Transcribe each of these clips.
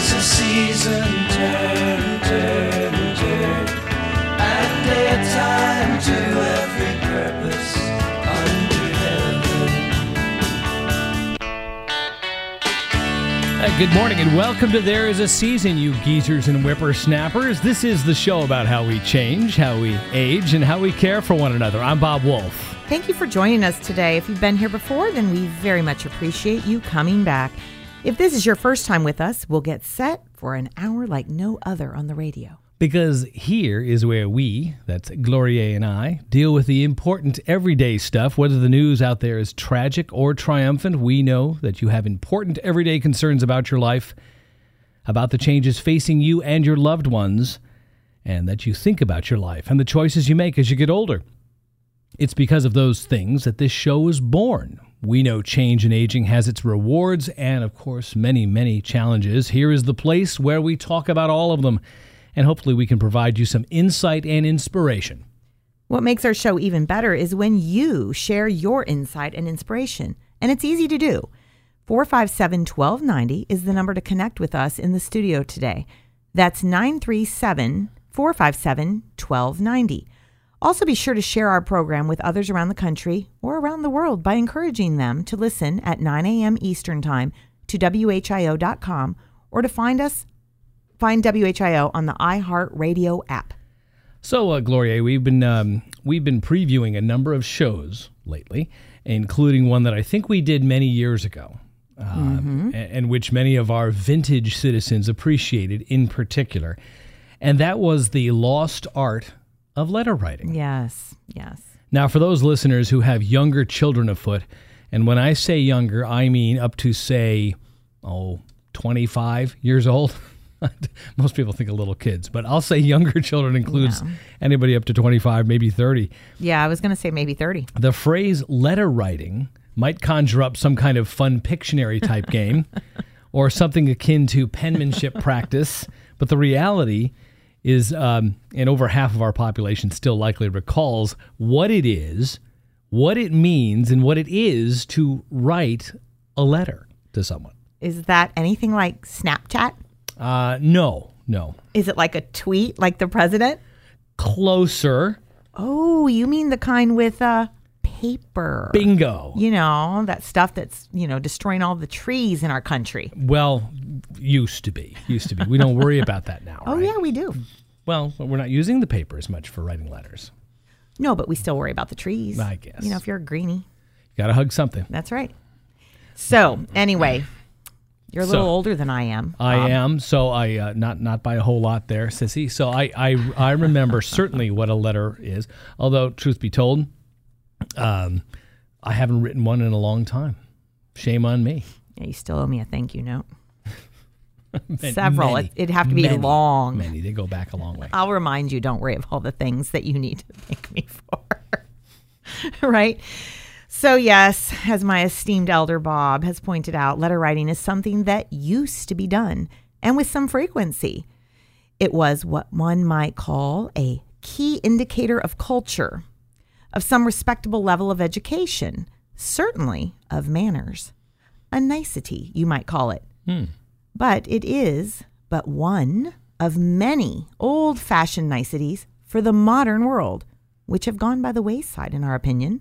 There is a season, turn, turn, turn. At daytime to every purpose under heaven. Good morning and welcome to There Is a Season, you geezers and whippersnappers. This is the show about how we change, how we age, and how we care for one another. I'm Bob Wolf. Thank you for joining us today. If you've been here before, then we very much appreciate you coming back. If this is your first time with us, we'll get set for an hour like no other on the radio. Because here is where we, that's Gloria and I, deal with the important everyday stuff. Whether the news out there is tragic or triumphant, we know that you have important everyday concerns about your life, about the changes facing you and your loved ones, and that you think about your life and the choices you make as you get older. It's because of those things that this show was born. We know change and aging has its rewards and, of course, many, many challenges. Here is the place where we talk about all of them, and hopefully, we can provide you some insight and inspiration. What makes our show even better is when you share your insight and inspiration. And it's easy to do. 457 1290 is the number to connect with us in the studio today. That's 937 457 1290. Also, be sure to share our program with others around the country or around the world by encouraging them to listen at 9 a.m. Eastern Time to WHIO.com or to find us, find WHIO on the iHeartRadio app. So, uh, Gloria, we've been um, we've been previewing a number of shows lately, including one that I think we did many years ago, um, a- and, which many of our vintage citizens appreciated in particular, and that was the lost art of letter writing. Yes, yes. Now, for those listeners who have younger children afoot, and when I say younger, I mean up to say, oh, 25 years old. Most people think of little kids, but I'll say younger children includes anybody up to 25, maybe 30. Yeah, I was going to say maybe 30. The phrase letter writing might conjure up some kind of fun Pictionary type game or something akin to penmanship practice, but the reality is, um, and over half of our population still likely recalls what it is, what it means, and what it is to write a letter to someone. Is that anything like Snapchat? Uh, no, no. Is it like a tweet like the president? Closer. Oh, you mean the kind with uh, paper? Bingo. You know, that stuff that's, you know, destroying all the trees in our country. Well, used to be. Used to be. We don't worry about that now. Oh, right? yeah, we do. Well, we're not using the paper as much for writing letters. No, but we still worry about the trees. I guess. You know, if you're a greenie. You got to hug something. That's right. So, anyway, you're a little So- older than I am. I am. So I uh, not not by a whole lot there, sissy. So I I, I remember certainly what a letter is. Although truth be told, um, I haven't written one in a long time. Shame on me. Yeah, you still owe me a thank you note. Many- Several. many, It- it'd have to be many, long. Many. They go back a long way. I'll remind you, don't worry, of all the things that you need to thank me for. right? So, yes, as my esteemed elder Bob has pointed out, letter writing is something that used to be done and with some frequency. It was what one might call a key indicator of culture, of some respectable level of education, certainly of manners. A nicety, you might call it. Hmm. But it is but one of many old fashioned niceties for the modern world, which have gone by the wayside, in our opinion.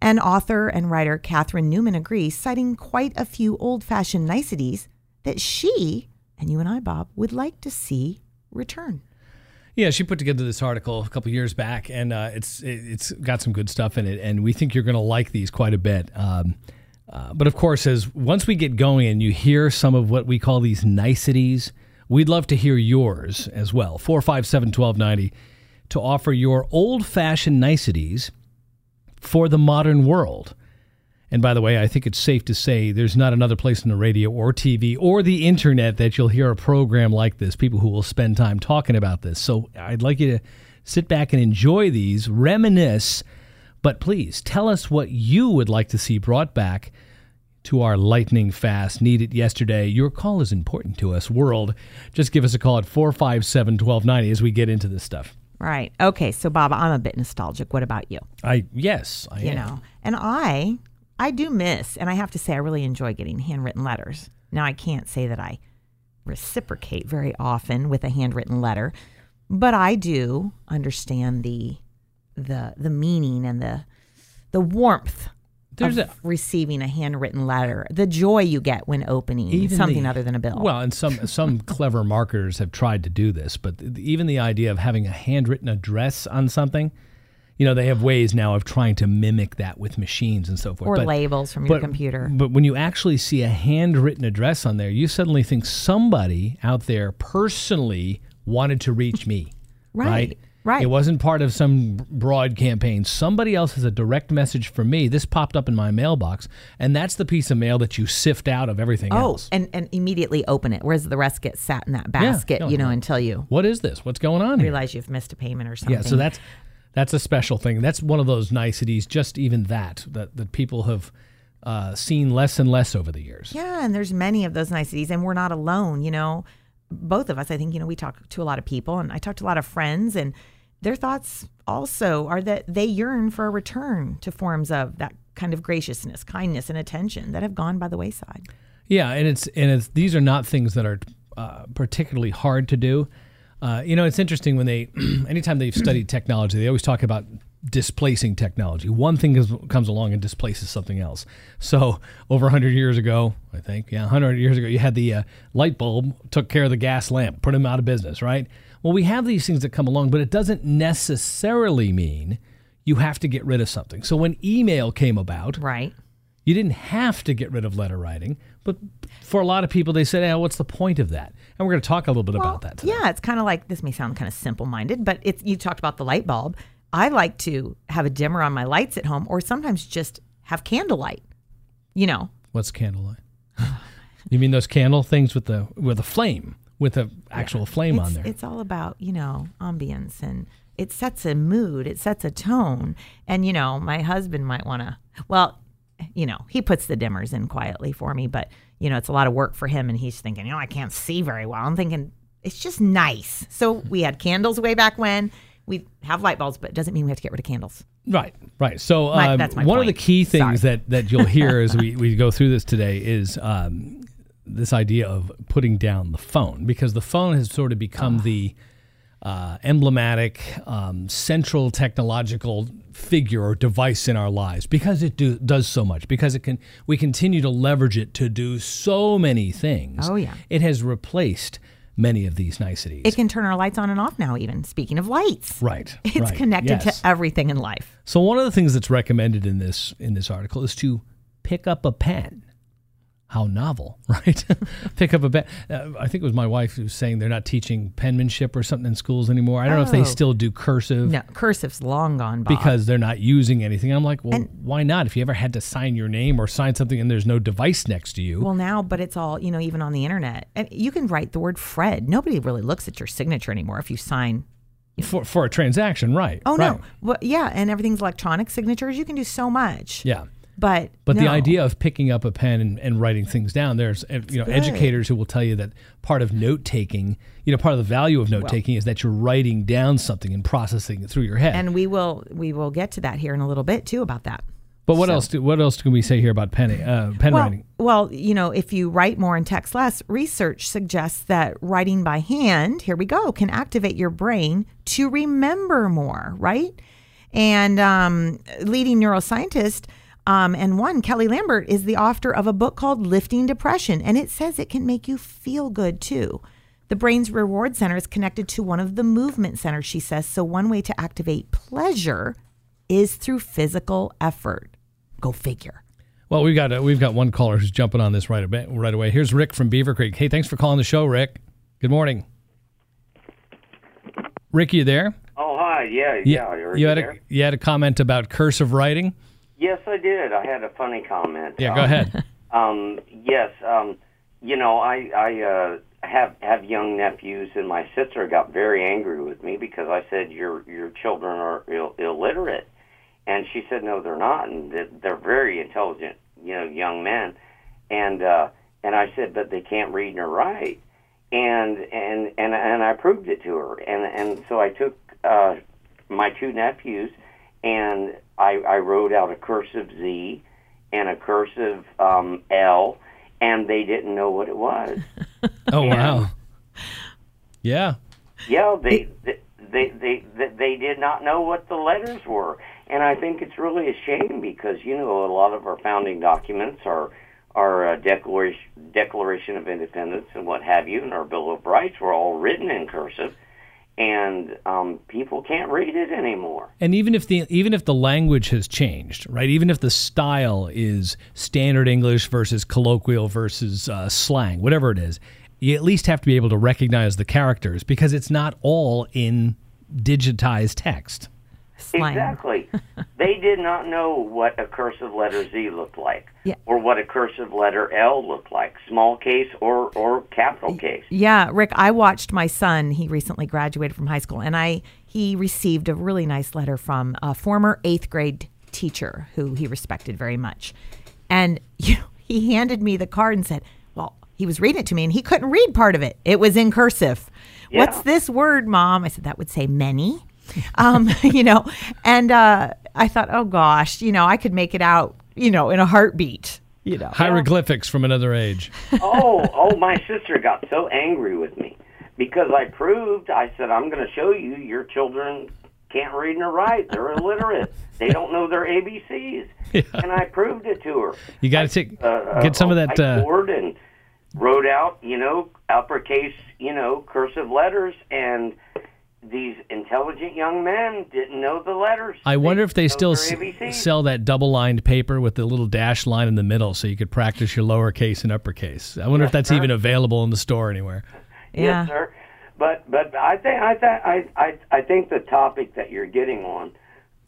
And author and writer Catherine Newman agrees, citing quite a few old fashioned niceties that she, and you and I, Bob, would like to see return. Yeah, she put together this article a couple years back, and uh, it's it, it's got some good stuff in it, and we think you're going to like these quite a bit. Um, uh, but of course, as once we get going and you hear some of what we call these niceties, we'd love to hear yours as well. Four five seven twelve ninety to offer your old fashioned niceties for the modern world. And by the way, I think it's safe to say there's not another place in the radio or TV or the internet that you'll hear a program like this, people who will spend time talking about this. So I'd like you to sit back and enjoy these, reminisce, but please tell us what you would like to see brought back to our lightning fast, need it yesterday. Your call is important to us, world. Just give us a call at 457 1290 as we get into this stuff. Right. Okay. So, Bob, I'm a bit nostalgic. What about you? I, yes, I You am. know, and I, I do miss, and I have to say, I really enjoy getting handwritten letters. Now, I can't say that I reciprocate very often with a handwritten letter, but I do understand the, the, the meaning and the, the warmth There's of a- receiving a handwritten letter, the joy you get when opening something the- other than a bill. Well, and some some clever marketers have tried to do this, but th- even the idea of having a handwritten address on something, you know, they have ways now of trying to mimic that with machines and so forth. or But- labels from your computer. But when you actually see a handwritten address on there, you suddenly think somebody out there personally wanted to reach me. Right, right. It wasn't part of some broad campaign. Somebody else has a direct message for me. This popped up in my mailbox, and that's the piece of mail that you sift out of everything Oh, else. and, and immediately open it, whereas the rest gets sat in that basket, no, you know, no. until you What is this? What's going on here? realize you've missed a payment or something. Yeah, so that's that's a special thing. That's one of those niceties. Just even that that that people have uh, seen less and less over the years. Yeah, and there's many of those niceties, and we're not alone. You know, both of us. I think you know we talk to a lot of people, and I talk to a lot of friends, and their thoughts also are that they yearn for a return to forms of that kind of graciousness, kindness, and attention that have gone by the wayside. Yeah, and it's and it's these are not things that are uh, particularly hard to do. Uh, you know, it's interesting when they, anytime they've studied technology, they always talk about displacing technology. One thing is, comes along and displaces something else. So over 100 years ago, I think, yeah, 100 years ago, you had the uh, light bulb, took care of the gas lamp, put them out of business, right? Well, we have these things that come along, but it doesn't necessarily mean you have to get rid of something. So when email came about, Right. you didn't have to get rid of letter writing, but for a lot of people, they said, "Oh, what's the point of that?" And we're going to talk a little bit about that. Today. Yeah, it's kind of like this may sound kind of simple minded, but it's you talked about the light bulb. I like to have a dimmer on my lights at home, or sometimes just have candlelight. You know, What's candlelight? you mean those candle things with the with a flame, with a actual flame it's, on there? it's all about you know ambience and it sets a mood, it sets a tone, and you know my husband might want to. Well, you know he puts the dimmers in quietly for me, but you know it's a lot of work for him, and he's thinking, you know, I can't see very well. I'm thinking it's just nice. So we had candles way back when. We have light bulbs, but it doesn't mean we have to get rid of candles. Right, right. So My- um, that's my one of the key things Sorry. that, that you'll hear as we, we go through this today is um, this idea of putting down the phone because the phone has sort of become Ah. the uh, emblematic um, central technological figure or device in our lives because it do, does so much because it can we continue to leverage it to do so many things. Oh, yeah. it has replaced many of these niceties. It can turn our lights on and off now. Even speaking of lights, right, It's right, connected yes. to everything in life. So one of the things that's recommended in this in this article is to pick up a pen. How novel, right? pick up a pen. Uh, I think it was my wife who was saying they're not teaching penmanship or something in schools anymore. I don't know if they Oh. still do cursive No, cursive's long gone, Bob. because they're not using anything. I'm like, well, And- why not? If you ever had to sign your name or sign something and there's no device next to you, Well, now, but it's all, you know, even on the internet. You can write the word Fred. Nobody really looks at your signature anymore if you sign. for for a transaction, right? Oh, right. no. Well, yeah. And everything's electronic signatures. You can do so much. Yeah. But, But the idea of picking up a pen and, and writing things down, there's uh, you know good. educators who will tell you that part of note taking, you know, part of the value of note taking is that you're writing down something and processing it through your head. And we will we will get to that here in a little bit too about that. but what so- else? Do, what else can we say here about pen uh, pen Well, writing? well, you know, if you write more and text less, research suggests that writing by hand, here we go, can activate your brain to remember more, right? And um, leading neuroscientist um, and one, Kelly Lambert, is the author of a book called Lifting Depression, and it says it can make you feel good too. The brain's reward center is connected to one of the movement centers, she says. So, one way to activate pleasure is through physical effort. Go figure. Well, we've got uh, we've got one caller who's jumping on this right away. Right away. Here's Rick from Beavercreek. Hey, thanks for calling the show, Rick. Good morning. Rick, you there? Oh, hi. Yeah, You- yeah. You had there? a you had a comment about cursive writing. Yes, I did. I had a funny comment. Yeah, go Um, ahead. Um, yes, um, you know, I I uh, have have young nephews, and my sister got very angry with me because I said your your children are Ill- illiterate, and she said no, they're not, and they're very intelligent, you know, young men, and uh, and I said, but they can't read nor write, and and and and I proved it to her, and and so I took uh, my two nephews, and I I wrote out a cursive Z and a cursive um, L, and they didn't know what it was. Oh wow. Yeah. yeah, they, they they they they they did not know what the letters were, and I think it's really a shame because you know a lot of our founding documents are our uh, declaration Declaration of Independence and what have you, and our Bill of Rights were all written in cursive, and um, people can't read it anymore. And even if the even if the language has changed, right? Even if the style is standard English versus colloquial versus uh, slang, whatever it is, you at least have to be able to recognize the characters because it's not all in digitized text. Slang. Exactly. they did not know what a cursive letter Z looked like, Yeah. or what a cursive letter L looked like, small case or or capital case. Yeah, Rick, I watched my son. He recently graduated from high school, and I he received a really nice letter from a former eighth grade teacher who he respected very much. And you know, he handed me the card and said, "Well, he was reading it to me, and he couldn't read part of it. It was in cursive. What's this word, Mom?" I said, "That would say many." Um, you know, and uh, I thought, "Oh gosh, you know, I could make it out, you know, in a heartbeat." You know, Hieroglyphics from another age. oh, oh, my sister got so angry with me because I proved. I said, "I'm going to show you your children can't read nor write. They're illiterate. They don't know their ABCs." And I proved it to her. You got to take uh, get some of that. I Uh, poured and wrote out, you know, uppercase, you know, cursive letters, and these intelligent young men didn't know the letters. I wonder if they still s- sell that double-lined paper with the little dash line in the middle, so you could practice your lowercase and uppercase. I wonder if that's sir. even available in the store anywhere. Yeah. Yes, sir. But but I think I think I, I I think the topic that you're getting on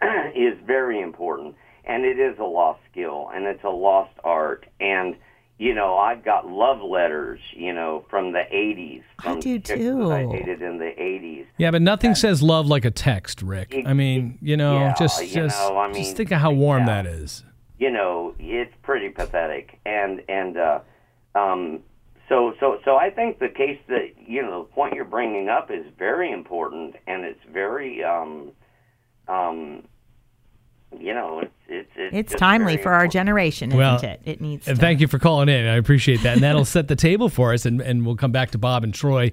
is very important, and it is a lost skill, and it's a lost art, and you know I've got love letters, you know, from the '80s. From do chicks that I dated in the '80s. Yeah, but nothing says love like a text, Rick. I mean, you know, Yeah, just you just know, I mean, just think of how warm yeah. that is. you know, it's pretty pathetic. And and uh, um, so so so I think the case that you know the point you're bringing up is very important, and it's very um, um, you know, it's it's it's, It's timely for our generation, isn't Well, it? It needs. And to. thank you for calling in. I appreciate that. And that'll set the table for us. And, and we'll come back to Bob and Troy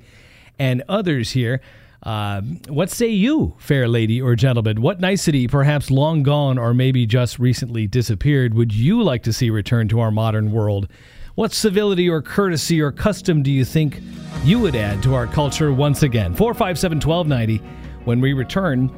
and others here. Uh, what say you, fair lady or gentleman? What nicety, perhaps long gone or maybe just recently disappeared, would you like to see return to our modern world? What civility or courtesy or custom do you think you would add to our culture once again? 457 1290. When we return,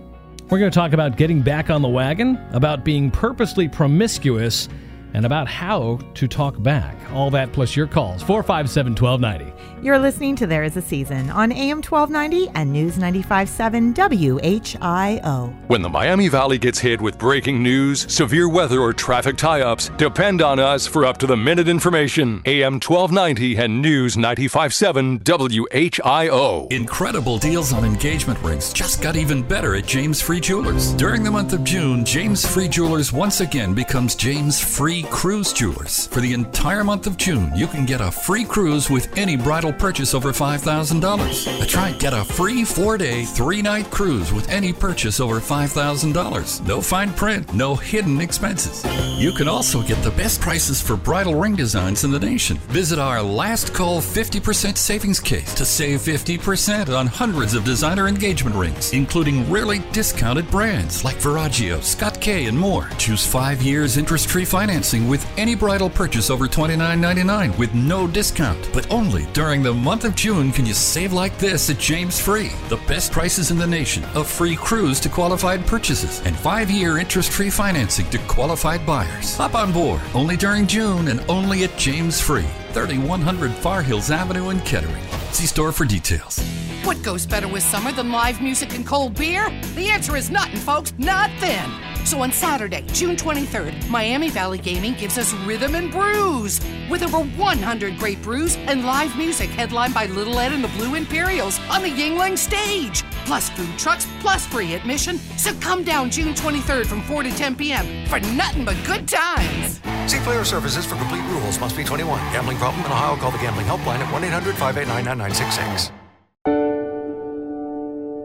we're going to talk about getting back on the wagon, about being purposely promiscuous, and about how to talk back. All that plus your calls. 457 1290. You're listening to There Is a Season on AM 1290 and News 95.7 WHIO. When the Miami Valley gets hit with breaking news, severe weather, or traffic tie ups, depend on us for up to the minute information. AM 1290 and News 957 WHIO. Incredible deals on engagement rings just got even better at James Free Jewelers. During the month of June, James Free Jewelers once again becomes James Free Cruise Jewelers. For the entire month of June, you can get a free cruise with any bridal purchase over $5,000. That's right, get a free four day, three night cruise with any purchase over $5,000. No fine print, no hidden expenses. You can also get the best prices for bridal ring designs in the nation. Visit our last call 50% savings case to save 50% on hundreds of designer engagement rings, including rarely discounted brands like Verragio, Scott Kay, and more. Choose five years interest free financing with any bridal purchase over $29.99 with no discount. But only during the month of June can you save like this at James Free. The best prices in the nation, a free cruise to qualified purchases, and five year interest free financing to qualified buyers. Hop on board only during June and only at James Free, 3100 Far Hills Avenue in Kettering. See store for details. What goes better with summer than live music and cold beer? The answer is nothing, folks. Nothing. So on Saturday, June 23rd, Miami Valley Gaming gives us Rhythm and Brews with over 100 great brews and live music headlined by Little Ed and the Blue Imperials on the Yuengling stage. Plus food trucks, plus free admission. So come down June 23rd from 4 to 10 p.m. for nothing but good times. See Player Services for complete rules. Must be 21. Gambling problem in Ohio? Call the Gambling Helpline at 1 800 589 9966.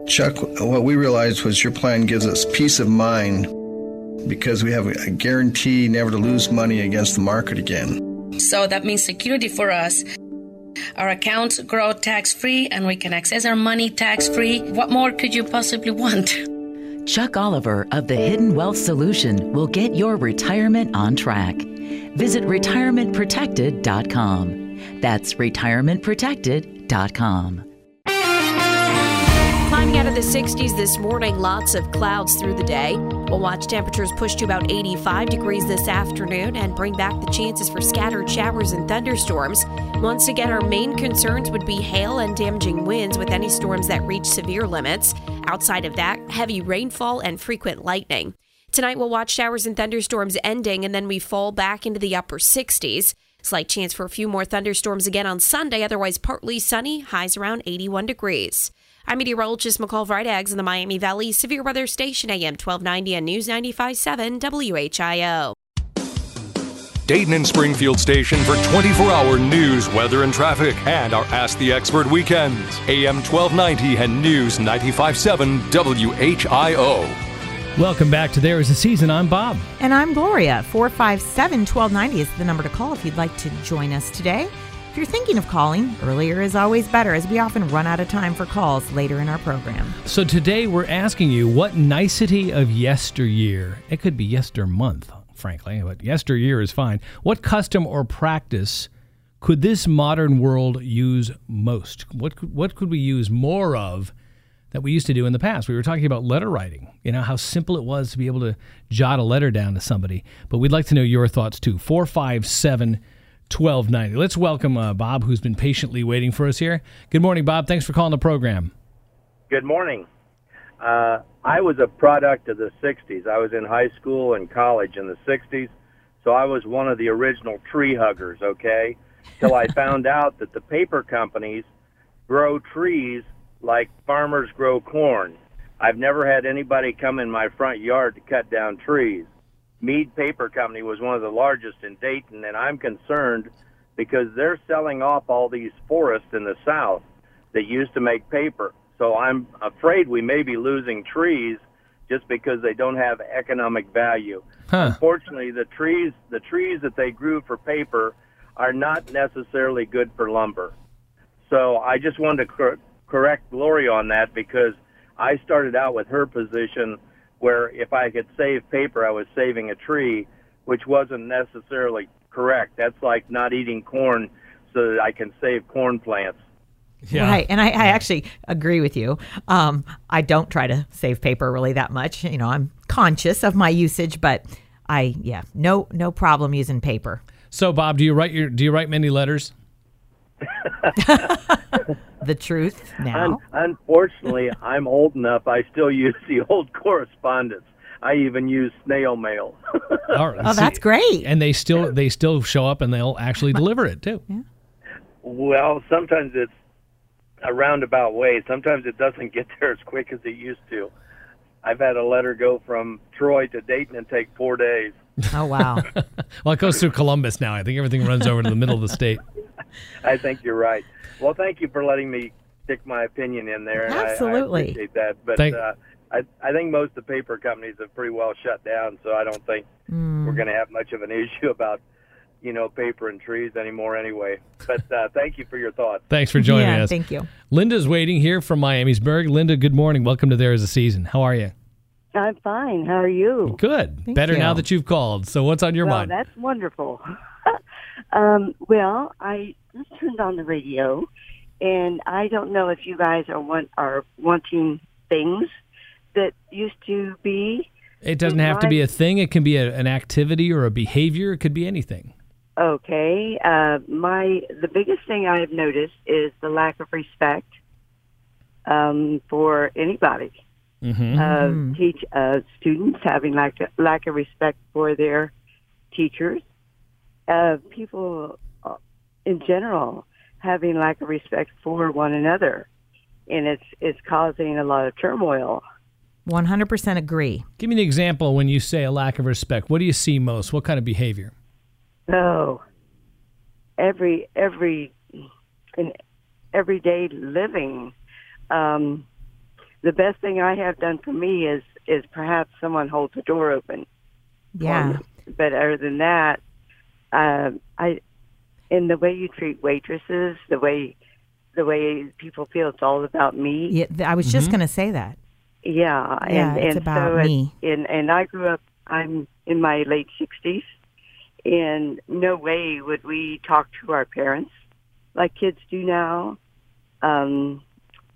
Chuck, what we realized was your plan gives us peace of mind because we have a guarantee never to lose money against the market again. So that means security for us. Our accounts grow tax free and we can access our money tax free. What more could you possibly want? Chuck Oliver of the Hidden Wealth Solution will get your retirement on track. Visit retirementprotected.com. That's retirementprotected.com. Climbing out of the 60s this morning, lots of clouds through the day. We'll watch temperatures push to about 85 degrees this afternoon and bring back the chances for scattered showers and thunderstorms. Once again, our main concerns would be hail and damaging winds with any storms that reach severe limits. Outside of that, heavy rainfall and frequent lightning. Tonight, we'll watch showers and thunderstorms ending, and then we fall back into the upper 60s. Slight chance for a few more thunderstorms again on Sunday, otherwise partly sunny, highs around 81 degrees. I'm meteorologist McCall Vrydaghs in the Miami Valley Severe Weather Station AM 1290 and News 95.7 WHIO. Dayton and Springfield station for 24 hour news, weather, and traffic, and our Ask the Expert weekends. AM 1290 and News 95.7 WHIO. Welcome back to There Is a Season. I'm Bob. And I'm Gloria. 457 1290 is the number to call if you'd like to join us today. You're thinking of calling, earlier is always better as we often run out of time for calls later in our program. So today we're asking you what nicety of yesteryear, it could be yester month, frankly, but yesteryear is fine. What custom or practice could this modern world use most? What what could we use more of that we used to do in the past? We were talking about letter writing, you know, how simple it was to be able to jot a letter down to somebody. But we'd like to know your thoughts too. 457 1290. Let's welcome uh, Bob, who's been patiently waiting for us here. Good morning, Bob. Thanks for calling the program. Good morning. Uh, I was a product of the 60s. I was in high school and college in the 60s, so I was one of the original tree huggers, okay? Till I found out that the paper companies grow trees like farmers grow corn. I've never had anybody come in my front yard to cut down trees. Mead Paper Company was one of the largest in Dayton, and I'm concerned because they're selling off all these forests in the south that used to make paper. So I'm afraid we may be losing trees just because they don't have economic value. Huh. Unfortunately, the trees the trees that they grew for paper are not necessarily good for lumber. So I just wanted to cor- correct Gloria on that because I started out with her position where if I could save paper, I was saving a tree, which wasn't necessarily correct. That's like not eating corn so that I can save corn plants. Right. And I, I actually agree with you. Um, I don't try to save paper really that much. You know, I'm conscious of my usage, but I, yeah, no, no problem using paper. So, Bob, do you write your do you write many letters? The truth now. Un- unfortunately, I'm old enough. I still use the old correspondence. I even use snail mail. All right, Oh, that's great. And they still they still show up and they'll actually deliver it too. Yeah. well, sometimes it's a roundabout way. Sometimes it doesn't get there as quick as it used to. I've had a letter go from Troy to Dayton and take four days. Oh wow. well, it goes through Columbus now. I think everything runs over to the middle of the state. I think you're right. Well, thank you for letting me stick my opinion in there. Absolutely. I- I, appreciate that. But Thank- uh, I, I think most of the paper companies have pretty well shut down, so I don't think Mm. we're going to have much of an issue about, you know, paper and trees anymore anyway. But uh, thank you for your thoughts. Thanks for joining Yeah, us. thank you. Linda's waiting here from Miamisburg. Linda, good morning. Welcome to There Is a Season. How are you? I'm fine. How are you? Good. Thank Better you. now that you've called. So, what's on your well, mind? that's wonderful. um, well, I just turned on the radio, and I don't know if you guys are want are wanting things that used to be. It doesn't have to be a thing. It can be a, an activity or a behavior. It could be anything. Okay. Uh, my the biggest thing I have noticed is the lack of respect um, for anybody. Mm-hmm. uh, teach uh, students having lack lack of respect for their teachers, uh, people in general having lack of respect for one another, and it's it's causing a lot of turmoil. 100% agree. Give me an example when you say a lack of respect. What do you see most? What kind of behavior? Oh, every every in everyday living, um, the best thing I have done for me is is perhaps someone holds the door open. Yeah. me. But other than that, uh, I in the way you treat waitresses, the way the way people feel it's all about me. Yeah, I was just going to say that. Yeah, and, Yeah, it's and about so it- me. and and I grew up. I'm in my late sixties, and no way would we talk to our parents like kids do now. Um,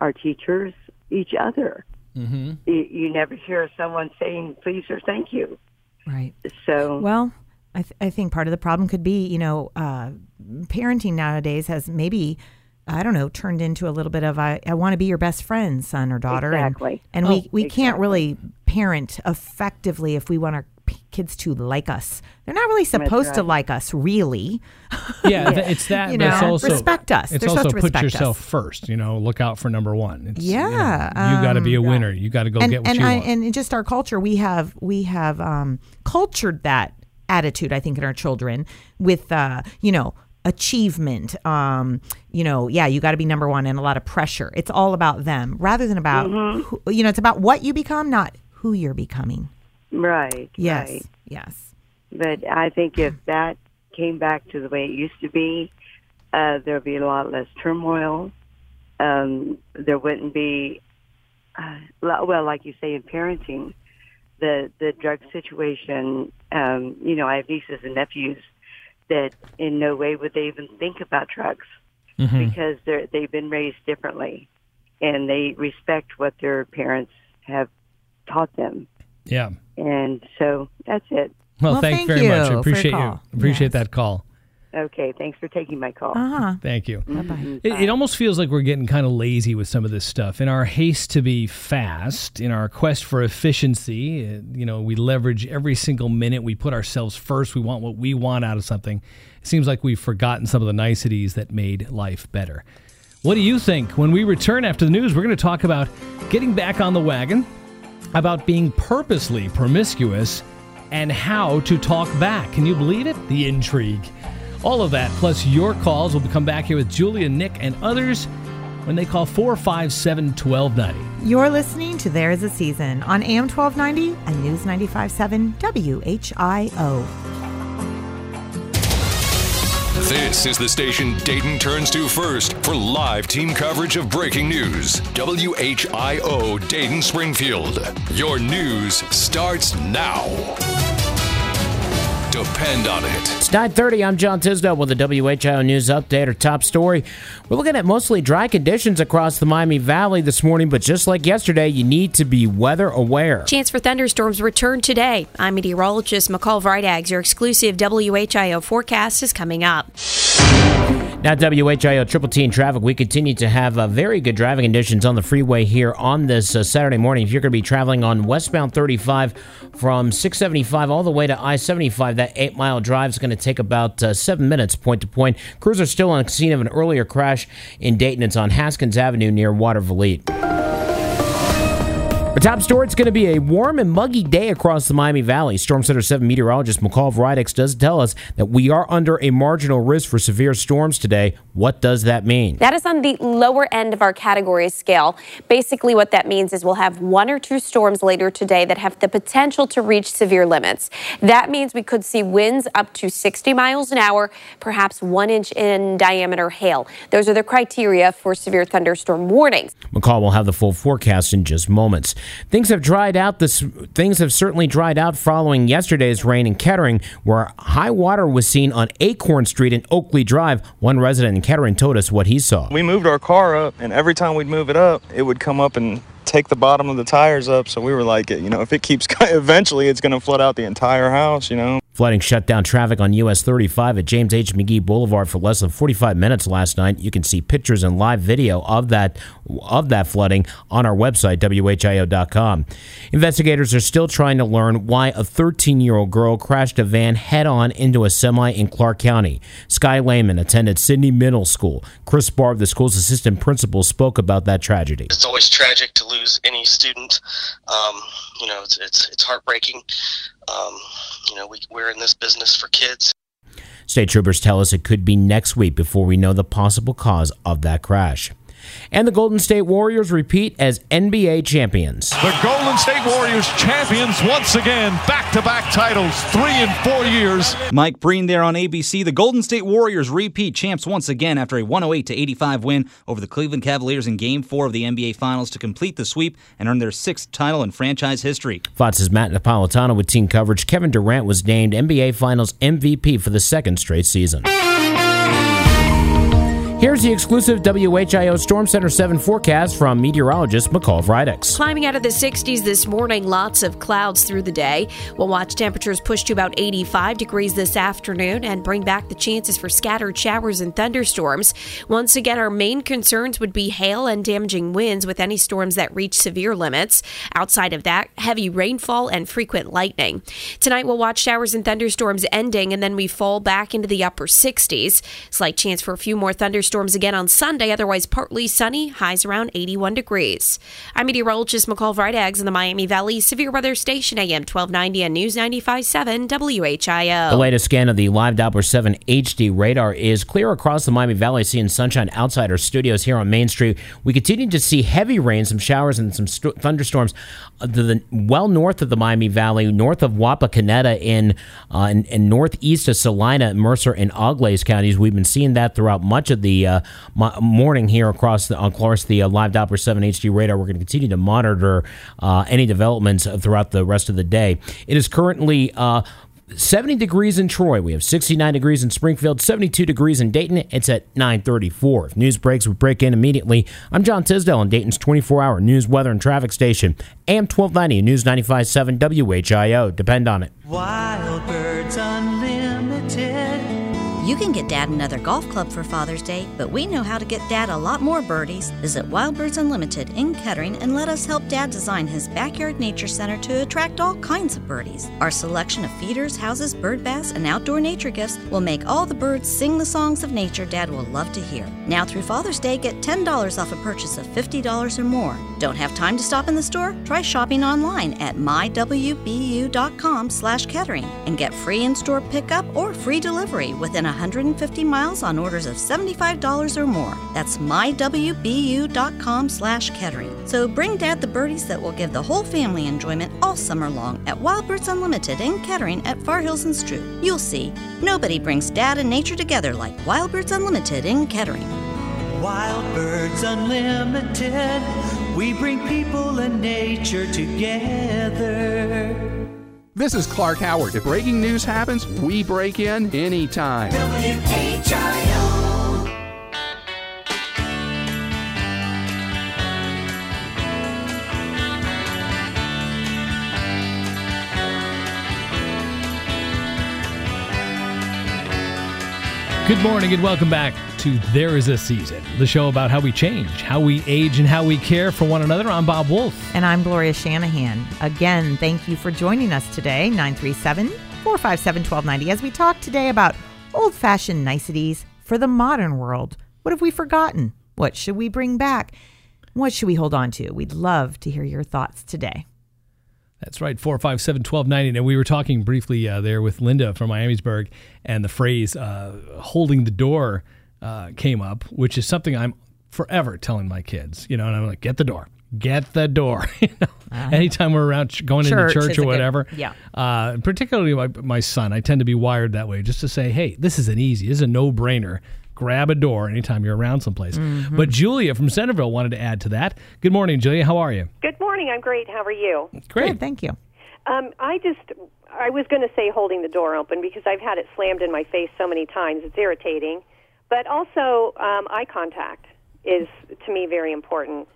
our teachers, each other. Mm-hmm. You, you never hear someone saying please or thank you. Right. So Well, I, th- I think part of the problem could be, you know, uh, parenting nowadays has maybe, I don't know, turned into a little bit of I, I want to be your best friend, son or daughter. and- Exactly. And, Oh, we, we can't really parent effectively if we want our p- kids to like us. They're not really supposed to like us, really. Yeah, th- it's that. You but it's know, also respect us. It's They're also supposed to put yourself us. first. You know, look out for number one. It's, you know, Yeah, you, got to be a um, winner. You got to go and, get what and you I, want. and in just our culture, we have we have um, cultured that attitude. I think in our children with uh, you know achievement. Um, you know, yeah, you got to be number one, and a lot of pressure. It's all about them rather than about Mm-hmm. who, you know. It's about what you become, not who you're becoming. right, Yes, right. yes. But I think if that came back to the way it used to be, uh, there'd be a lot less turmoil. Um, there wouldn't be, uh, well, like you say in parenting, the the drug situation. Um, you know, I have nieces and nephews that in no way would they even think about drugs Mhm. because they're they've been raised differently, and they respect what their parents have taught them. yeah. And so that's it. Well, Well, thanks thank very you much. I appreciate you. Appreciate Yes. that call. Okay, thanks for taking my call. Uh huh. Thank you. Bye bye. It, it almost feels like we're getting kind of lazy with some of this stuff. In our haste to be fast, in our quest for efficiency, uh, you know, we leverage every single minute. We put ourselves first. We want what we want out of something. It seems like we've forgotten some of the niceties that made life better. What do you think? When we return after the news, we're going to talk about getting back on the wagon, about being purposely promiscuous, and how to talk back. Can you believe it? The intrigue. All of that, plus your calls. We'll come back here with Julia, Nick, and others when they call 457 1290. You're listening to There Is a Season on AM 1290 and News 95.7 WHIO. This is the station Dayton turns to first for live team coverage of breaking news. WHIO Dayton Springfield. Your news starts now. Depend on it. It's 9:30. I'm John Tisdale with the WHIO News Update. Our top story: We're looking at mostly dry conditions across the Miami Valley this morning, but just like yesterday, you need to be weather aware. Chance for thunderstorms return today. I'm meteorologist McCall Vrydaghs. Your exclusive WHIO forecast is coming up. Now, WHIO Triple T in traffic. We continue to have uh, very good driving conditions on the freeway here on this uh, Saturday morning. If you're going to be traveling on westbound 35 from 675 all the way to I 75, that eight mile drive is going to take about uh, seven minutes point to point. Crews are still on the scene of an earlier crash in Dayton. It's on Haskins Avenue near Waterville. Our top story, it's going to be a warm and muggy day across the Miami Valley. Storm Center 7 meteorologist McCall Vrydaghs does tell us that we are under a marginal risk for severe storms today. What does that mean? That is on the lower end of our category scale. Basically, what that means is we'll have one or two storms later today that have the potential to reach severe limits. That means we could see winds up to 60 miles an hour, perhaps one inch in diameter hail. Those are the criteria for severe thunderstorm warnings. McCall will have the full forecast in just moments. Things have dried out. This things have certainly dried out following yesterday's rain in Kettering, where high water was seen on Acorn Street and Oakley Drive. One resident in Kettering told us what he saw. We moved our car up, and every time we'd move it up, it would come up and take the bottom of the tires up. So we were like, you know, if it keeps, eventually it's going to flood out the entire house, you know. Flooding shut down traffic on US 35 at James H. McGee Boulevard for less than 45 minutes last night. You can see pictures and live video of that of that flooding on our website whio.com. Investigators are still trying to learn why a 13-year-old girl crashed a van head-on into a semi in Clark County. Sky Lehman attended Sidney Middle School. Chris Barb, the school's assistant principal, spoke about that tragedy. It's always tragic to lose any student. Um, you know, it's it's, it's heartbreaking. Um, you know, we, we're in this business for kids. State troopers tell us it could be next week before we know the possible cause of that crash. And the Golden State Warriors repeat as NBA champions. The Golden State Warriors champions once again, back to back titles, three in four years. Mike Breen there on ABC. The Golden State Warriors repeat champs once again after a 108 to 85 win over the Cleveland Cavaliers in Game 4 of the NBA Finals to complete the sweep and earn their sixth title in franchise history. Fox's Matt Napolitano with team coverage. Kevin Durant was named NBA Finals MVP for the second straight season. Here's the exclusive WHIO Storm Center 7 forecast from meteorologist McCall Vrydaghs. Climbing out of the 60s this morning, lots of clouds through the day. We'll watch temperatures push to about 85 degrees this afternoon and bring back the chances for scattered showers and thunderstorms. Once again, our main concerns would be hail and damaging winds with any storms that reach severe limits. Outside of that, heavy rainfall and frequent lightning. Tonight, we'll watch showers and thunderstorms ending, and then we fall back into the upper 60s. Slight chance for a few more thunderstorms again on Sunday, otherwise partly sunny, highs around 81 degrees. I'm meteorologist McCall Vrydaghs in the Miami Valley Severe Weather Station, AM 1290 and News 95.7 WHIO. The latest scan of the live Doppler 7 HD radar is clear across the Miami Valley, seeing sunshine outside our studios here on Main Street. We continue to see heavy rain, some showers, and some st- thunderstorms uh, the well north of the Miami Valley, north of Wapakoneta, in, uh, in, in northeast of Celina, Mercer, and Auglaize counties. We've been seeing that throughout much of the uh, morning here across the, across the uh, live Doppler 7 HD radar. We're going to continue to monitor uh, any developments throughout the rest of the day. It is currently uh, 70 degrees in Troy. We have 69 degrees in Springfield, 72 degrees in Dayton. It's at 934. If news breaks, we break in immediately. I'm John Tisdale on Dayton's 24-hour news, weather, and traffic station. AM 1290 News 95.7 WHIO. Depend on it. Wild Birds. You can get Dad another golf club for Father's Day, but we know how to get Dad a lot more birdies. Visit Wild Birds Unlimited in Kettering and let us help Dad design his backyard nature center to attract all kinds of birdies. Our selection of feeders, houses, bird baths, and outdoor nature gifts will make all the birds sing the songs of nature Dad will love to hear. Now through Father's Day, get $10 off a purchase of $50 or more. Don't have time to stop in the store? Try shopping online at mywbu.com slash Kettering and get free in-store pickup or free delivery within 150 miles on orders of $75 or more. That's mywbu.com slash Kettering. So bring Dad the birdies that will give the whole family enjoyment all summer long at Wild Birds Unlimited in Kettering at Far Hills and Stroop. You'll see, nobody brings Dad and nature together like Wild Birds Unlimited in Kettering. Wild Birds Unlimited. We bring people and nature together. This is Clark Howard. If breaking news happens, we break in anytime. WHIO. Good morning and welcome back to There Is a Season, the show about how we change, how we age, and how we care for one another. I'm Bob Wolf. And I'm Gloria Shanahan. Again, thank you for joining us today, 937 457 1290, as we talk today about old fashioned niceties for the modern world. What have we forgotten? What should we bring back? What should we hold on to? We'd love to hear your thoughts today. That's right, 457 1290. And we were talking briefly uh, there with Linda from Miamisburg, and the phrase uh, holding the door uh, came up, which is something I'm forever telling my kids, you know, and I'm like, get the door. Get the door. you know, Uh-huh. anytime we're around ch- going Church into church or good- whatever. yeah. Uh, particularly my, my son, I tend to be wired that way, just to say, hey, this is an easy, this is a no brainer. Grab a door anytime you're around someplace. Mm-hmm. But Julia from Centerville wanted to add to that. Good morning, Julia. How are you? Good morning. I'm great. How are you? Great. thank you. Um, I just, I was going to say holding the door open because I've had it slammed in my face so many times. It's irritating. But also, um, eye contact is, to me, very important.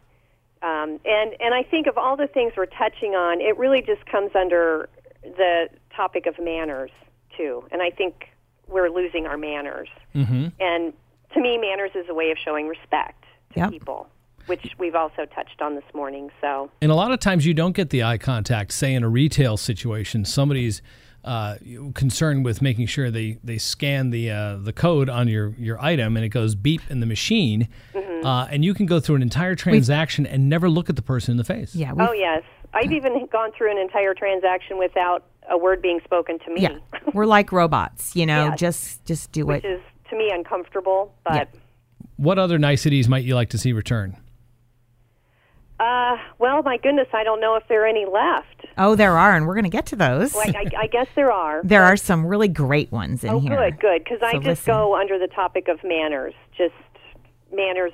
Um, and, and I think of all the things we're touching on, it really just comes under the topic of manners, too. And I think we're losing our manners. Mm-hmm. And to me, manners is a way of showing respect to Yep. people, which we've also touched on this morning. So, And a lot of times you don't get the eye contact. Say in a retail situation, somebody's uh, concerned with making sure they, they scan the uh, the code on your, your item and it goes beep in the machine, Mm-hmm. uh, and you can go through an entire transaction and never look at the person in the face. Yeah. oh yes, I've even gone through an entire transaction without a word being spoken to me, Yeah. We're like robots, you know, Yes. just just do it. which is to me uncomfortable. But What other niceties might you like to see return? uh, well, my goodness, I don't know if there are any left. Oh, there are, and we're going to get to those. Well, I, I guess there are. there are some really great ones in oh, here. good, good. Because I just listen. go under the topic of manners. Just manners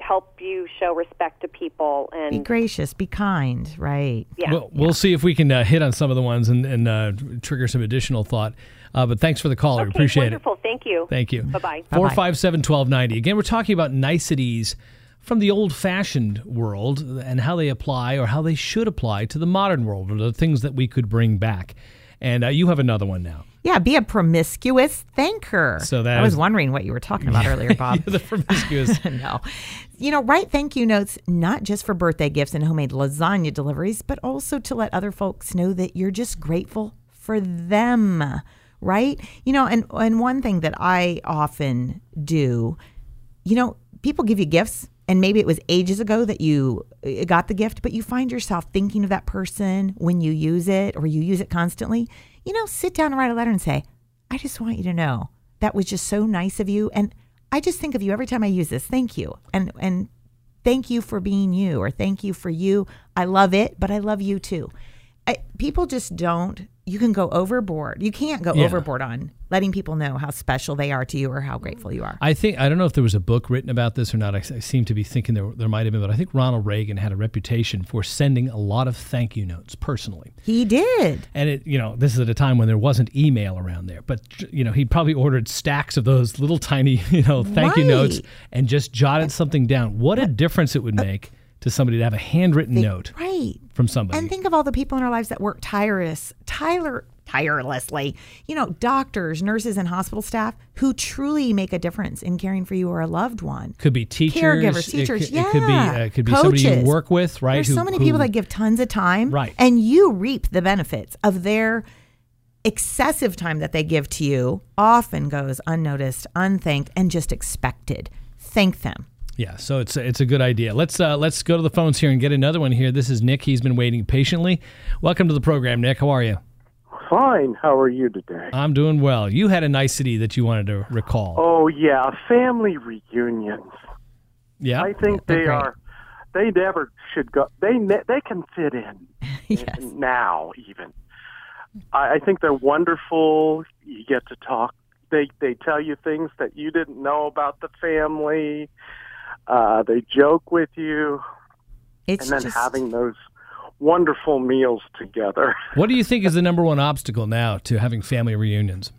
help you show respect to people and Be gracious, be kind, right? Yeah. We'll, we'll see if we can uh, hit on some of the ones and, and uh, trigger some additional thought. Uh, but thanks for the call. I Okay, appreciate wonderful. Thank you. Thank you. Bye bye. Four five seven twelve ninety. Again, we're talking about niceties from the old-fashioned world and how they apply or how they should apply to the modern world, or the things that we could bring back. And uh, you have another one now. Yeah, be a promiscuous thanker. So that I was is- wondering what you were talking about earlier, Bob. the promiscuous. no. You know, write thank you notes not just for birthday gifts and homemade lasagna deliveries, but also to let other folks know that you're just grateful for them, right? You know, and and one thing that I often do, you know, people give you gifts and maybe it was ages ago that you uh, got the gift, but you find yourself thinking of that person when you use it or you use it constantly. You know, sit down and write a letter and say, I just want you to know that was just so nice of you. And I just think of you every time I use this. Thank you. And and thank you for being you or thank you for you. I love it, but I love you too. I, people just don't you can go overboard. You can't go Yeah. overboard on letting people know how special they are to you or how grateful you are. I think I don't know if there was a book written about this or not. I, I seem to be thinking there there might have been, but I think Ronald Reagan had a reputation for sending a lot of thank you notes personally. He did. And it, you know, this is at a time when there wasn't email around there, but you know, he probably ordered stacks of those little tiny, you know, thank you notes and just jotted something down. What a difference it would make to somebody to have a handwritten note Right. from somebody. And think of all the people in our lives that work tireless, Tyler, tirelessly. You know, doctors, nurses, and hospital staff who truly make a difference in caring for you or a loved one. could be teachers, caregivers, it teachers, could- yeah, It could be, uh, it could be somebody you work with, right? There's who- so many who- people that give tons of time, Right. And you reap the benefits of their excessive time that they give to you. Often goes unnoticed, unthanked, and just expected. Thank them. Yeah, so it's it's a good idea. Let's uh, let's go to the phones here and get another one here. This is Nick. He's been waiting patiently. Welcome to the program, Nick. How are you? Fine. How are you today? I'm doing well. You had a nicety that you wanted to recall. Oh yeah, family reunions. Yeah, I think they are. They never should go. They they can fit in now even. I, I think they're wonderful. You get to talk. They they tell you things that you didn't know about the family. Uh, they joke with you, It's and then just- having those wonderful meals together. What do you think is the number one obstacle now to having family reunions?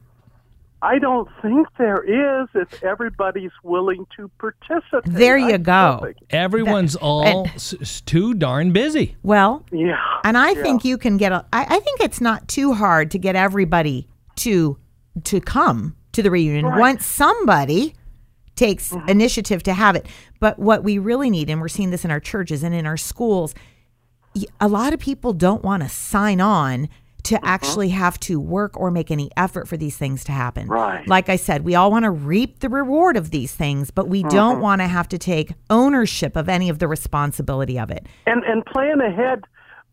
I don't think there is if everybody's willing to participate. There you I go. think- Everyone's all s- s- too darn busy. Well, yeah. And I yeah. think you can get a I, I think it's not too hard to get everybody to to come to the reunion Right. once somebody takes Mm-hmm. initiative to have it. But what we really need, and we're seeing this in our churches and in our schools, a lot of people don't want to sign on to Mm-hmm. actually have to work or make any effort for these things to happen. Right. Like I said, we all want to reap the reward of these things, but we don't Mhm. want to have to take ownership of any of the responsibility of it. and and plan ahead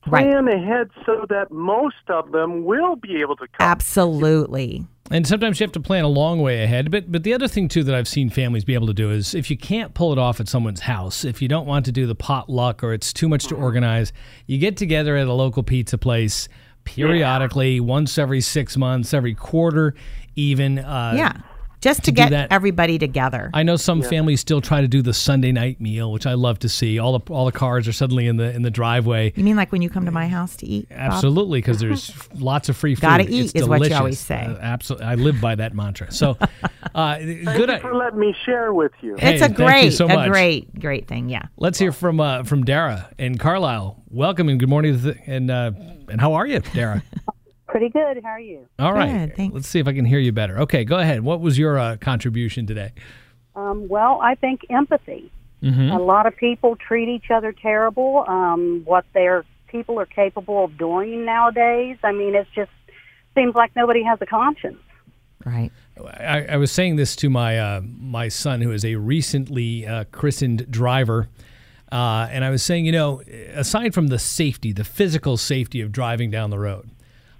Right. plan ahead so that most of them will be able to come. Absolutely. And sometimes you have to plan a long way ahead. But but the other thing too that I've seen families be able to do is if you can't pull it off at someone's house, if you don't want to do the potluck or it's too much to organize, you get together at a local pizza place periodically, once every six months, every quarter, even. Uh, yeah. Just to, to get that- everybody together. I know some families still try to do the Sunday night meal, which I love to see. All the all the cars are suddenly in the in the driveway. You mean like when you come to my house to eat? Bob? Absolutely, because there's lots of free food. Gotta eat It's is what you delicious. always say. absolutely, I live by that mantra. So, uh, Thank good. you for letting me share with you. Hey, It's a great, so a great, great thing. Yeah. Let's hear from uh, from Dara in Carlisle. Welcome and good morning, to the, and uh, and how are you, Dara? Pretty good. How are you? All right. Let's see if I can hear you better. Okay, go ahead. What was your uh, contribution today? Um, well, I think empathy. Mhm. A lot of people treat each other terrible. Um, what their people are capable of doing nowadays. I mean, it just seems like nobody has a conscience. Right. I, I was saying this to my uh, my son, who is a recently uh, christened driver, uh, and I was saying, you know, aside from the safety, the physical safety of driving down the road,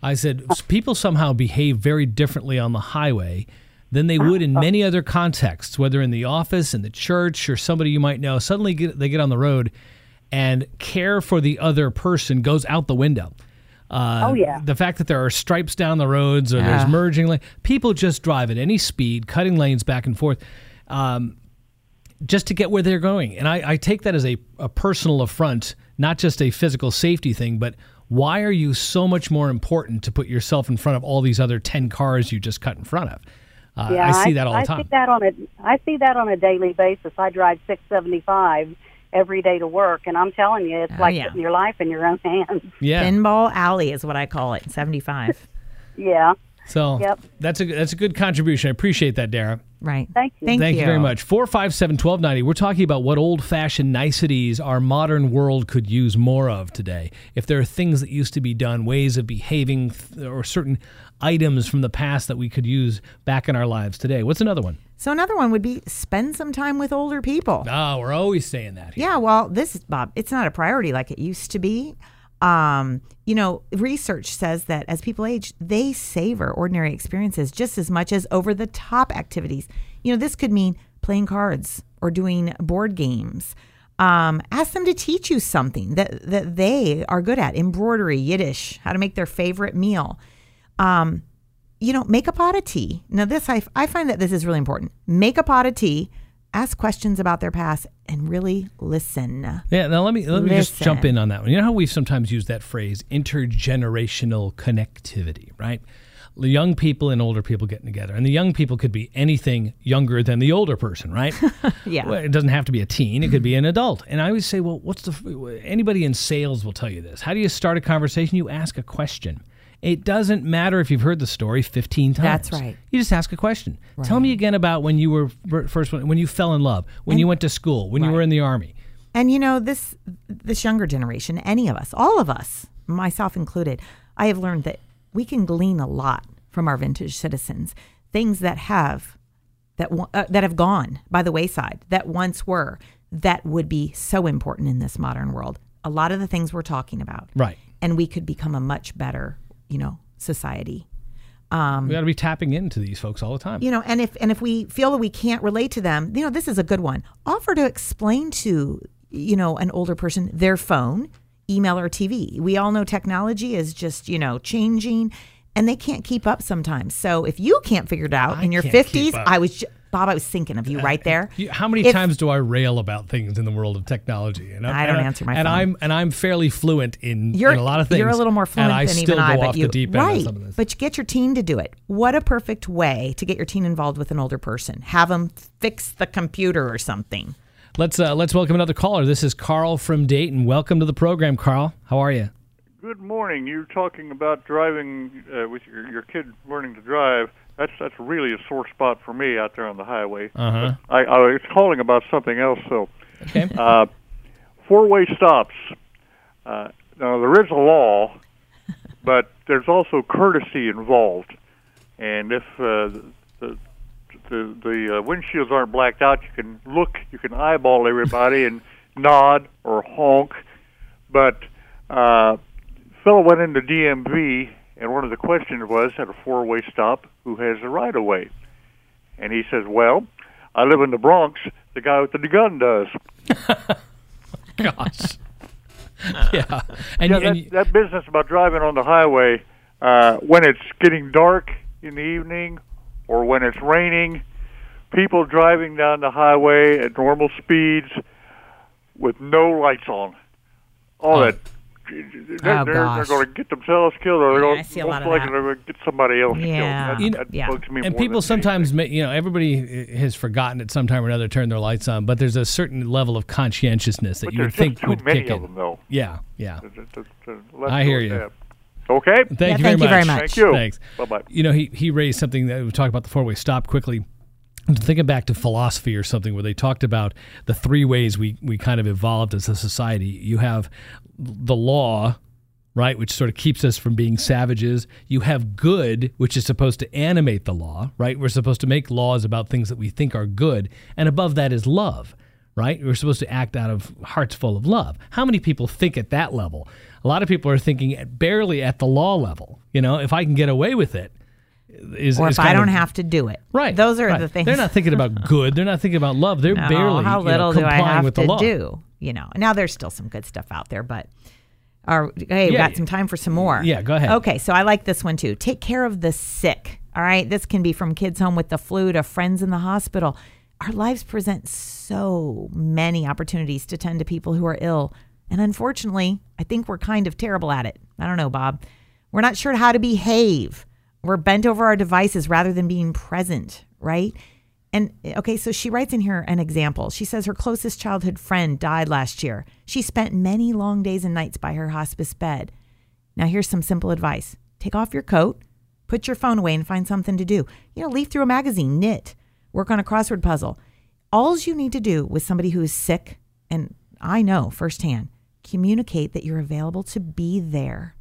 I said people somehow behave very differently on the highway than they would in many other contexts, whether in the office, in the church, or somebody you might know. Suddenly, get, they get on the road, and care for the other person goes out the window. Uh, Oh, yeah. The fact that there are stripes down the roads or Yeah. there's merging lane, people just drive at any speed, cutting lanes back and forth, um, just to get where they're going. And I, I take that as a, a personal affront, not just a physical safety thing, but why are you so much more important to put yourself in front of all these other 10 cars you just cut in front of? Uh, yeah, I see that all the time. I see that on a I see that on a daily basis. I drive 675 every day to work, and I'm telling you, it's Oh, like yeah. putting your life in your own hands. Yeah. Pinball Alley is what I call it. 75. Yeah. So Yep. that's a that's a good contribution. I appreciate that, Dara. Right. Thank you. Thank you. you. very much. 457 1290. We're talking about what old fashioned niceties our modern world could use more of today. If there are things that used to be done, ways of behaving, or certain items from the past that we could use back in our lives today. What's another one? So another one would be spend some time with older people. Ah, we're always saying that. Here. Yeah, well, this is Bob. It's not a priority like it used to be. Um, you know, research says that as people age, they savor ordinary experiences just as much as over the top activities. You know, this could mean playing cards or doing board games. Um, ask them to teach you something that, that they are good at embroidery, Yiddish, how to make their favorite meal. Um, you know, make a pot of tea. Now, this I, I find that this is really important. Make a pot of tea, ask questions about their past, and really listen. Yeah, now let me let me just jump in on that one. You know how we sometimes use that phrase intergenerational connectivity, right? The young people and older people getting together, and the young people could be anything younger than the older person, right? Yeah. Well, it doesn't have to be a teen; it could be an adult. And I always say, well, what's the? Anybody in sales will tell you this. How do you start a conversation? You ask a question. It doesn't matter if you've heard the story 15 times. That's right. You just ask a question. Tell me again about when you were first when you fell in love, when you went to school, when you were in the army. And you know, this this younger generation, any of us, all of us, myself included, I have learned that we can glean a lot from our vintage citizens. Things that have that uh, that have gone by the wayside, that once were, that would be so important in this modern world. A lot of the things we're talking about, Right. And we could become a much better, you know, society. Um, We got to be tapping into these folks all the time. you know and if and if we feel that we can't relate to them you know this is a good one offer to explain to you know an older person their phone email or tv we all know technology is just you know changing and they can't keep up sometimes so if you can't figure it out I in your 50s i was ju- bob i was thinking of you right there You- How many If- times do I rail about things in the world of technology? And I'm- I don't and answer my and phone. I'm and I'm fairly fluent in, you're, in a lot of things. You're a little more fluent and I than still even I, go but off you the deep end on right. some of this. But you get your teen to do it. What a perfect way to get your teen involved with an older person. Have them fix the computer or something. Let's uh, let's welcome another caller. This is Carl from Dayton. Welcome to the program, Carl. How are you? Good morning. You're talking about driving uh, with your, your kid learning to drive. That's that's really a sore spot for me out there on the highway. Uh-huh. I, I was calling about something else. So, okay. uh, four-way stops. Uh, now there is a law, but there's also courtesy involved. And if uh, the the the uh, windshields aren't blacked out, you can look, you can eyeball everybody and nod or honk. But uh, fellow went into DMV, and one of the questions was at a four-way stop, who has the right of way? And he says, "Well, I live in the Bronx. The guy with the gun does." Gosh. yeah. And, yeah, and that, you- that business about driving on the highway uh, when it's getting dark in the evening or when it's raining, people driving down the highway at normal speeds with no lights on. All that. They're, Oh, they're, they're going to get themselves killed, or they're Yeah, going I see most likely they're going to get somebody else Yeah. killed. You That, know- that bugs me and people sometimes, ma- you know, everybody has forgotten at some time or another turn their lights on, but there's a certain level of conscientiousness that But you would think would many kick of in. them, though. Yeah, yeah. I hear you. that. Okay. Thank Yeah, you thank very you very much. much. Thank you. Thanks. Bye-bye. You know, he, he raised something that we talked about the four way stop quickly. Thinking back to philosophy or something where they talked about the three ways we, we kind of evolved as a society. You have the law, right, which sort of keeps us from being savages. You have good, which is supposed to animate the law, right? We're supposed to make laws about things that we think are good. And above that is love, right? We're supposed to act out of hearts full of love. How many people think at that level? A lot of people are thinking barely at the law level. You know, if I can get away with it, is, or if I don't of- have to do it. Right. Those are right. the things. They're not thinking about good. They're not thinking about love. They're No, barely how you know, little do I have to do? You know, now there's still some good stuff out there, but our, hey, we got some time for some more. Yeah, go ahead. Okay, so I like this one too. Take care of the sick. All right, this can be from kids home with the flu to friends in the hospital. Our lives present so many opportunities to tend to people who are ill, and unfortunately, I think we're kind of terrible at it. I don't know, Bob. We're not sure how to behave. We're bent over our devices rather than being present, right? And okay, so she writes in here an example. She says her closest childhood friend died last year. She spent many long days and nights by her hospice bed. Now, here's some simple advice take off your coat, put your phone away, and find something to do. You know, leaf through a magazine, knit, work on a crossword puzzle. All you need to do with somebody who is sick, and I know firsthand, communicate that you're available to be there,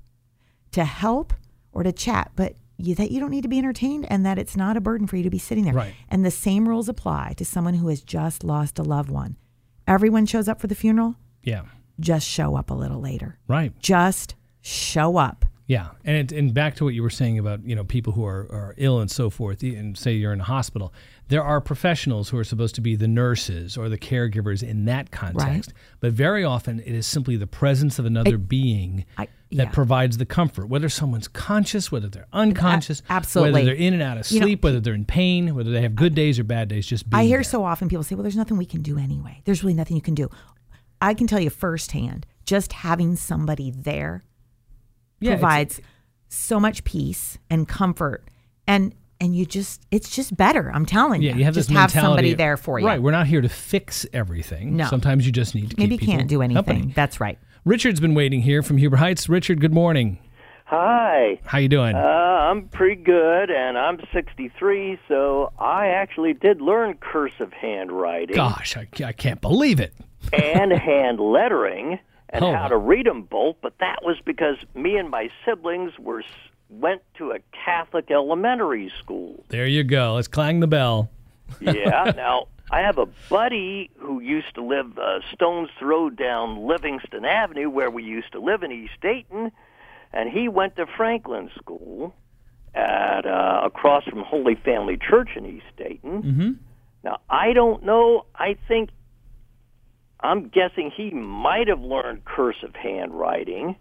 to help or to chat, but you, that you don't need to be entertained and that it's not a burden for you to be sitting there. Right. And the same rules apply to someone who has just lost a loved one. Everyone shows up for the funeral, Yeah. just show up a little later. Right. Just show up. Yeah, and it, and back to what you were saying about you know people who are, are ill and so forth, and say you're in a hospital, there are professionals who are supposed to be the nurses or the caregivers in that context. But very often it is simply the presence of another being that yeah. provides the comfort, whether someone's conscious, whether they're unconscious, absolutely. whether they're in and out of You know, sleep, whether they're in pain, whether they have good days or bad days. Just I hear there. so often people say, well, there's nothing we can do anyway. There's really nothing you can do. I can tell you firsthand, just having somebody there Yeah, provides so much peace and comfort. And and you just it's just better. I'm telling Yeah, you. you have just this have somebody of- there for you. Right, we're not here to fix everything. No. Sometimes you just need to Maybe keep you can't do anything. company. That's right. Richard's been waiting here from Huber Heights. Richard, good morning. Hi. How you doing? Uh, I'm pretty good, and I'm 63, so I actually did learn cursive handwriting Gosh, I, I can't believe it. and hand lettering and Oh. how to read them both. But that was because me and my siblings were went to a Catholic elementary school. There you go. Let's clang the bell. Yeah. now I have a buddy who used to live a stone's throw down Livingston Avenue, where we used to live in East Dayton, and he went to Franklin School at uh, across from Holy Family Church in East Dayton. Mm-hmm. Now I don't know. I think I'm guessing he might have learned cursive handwriting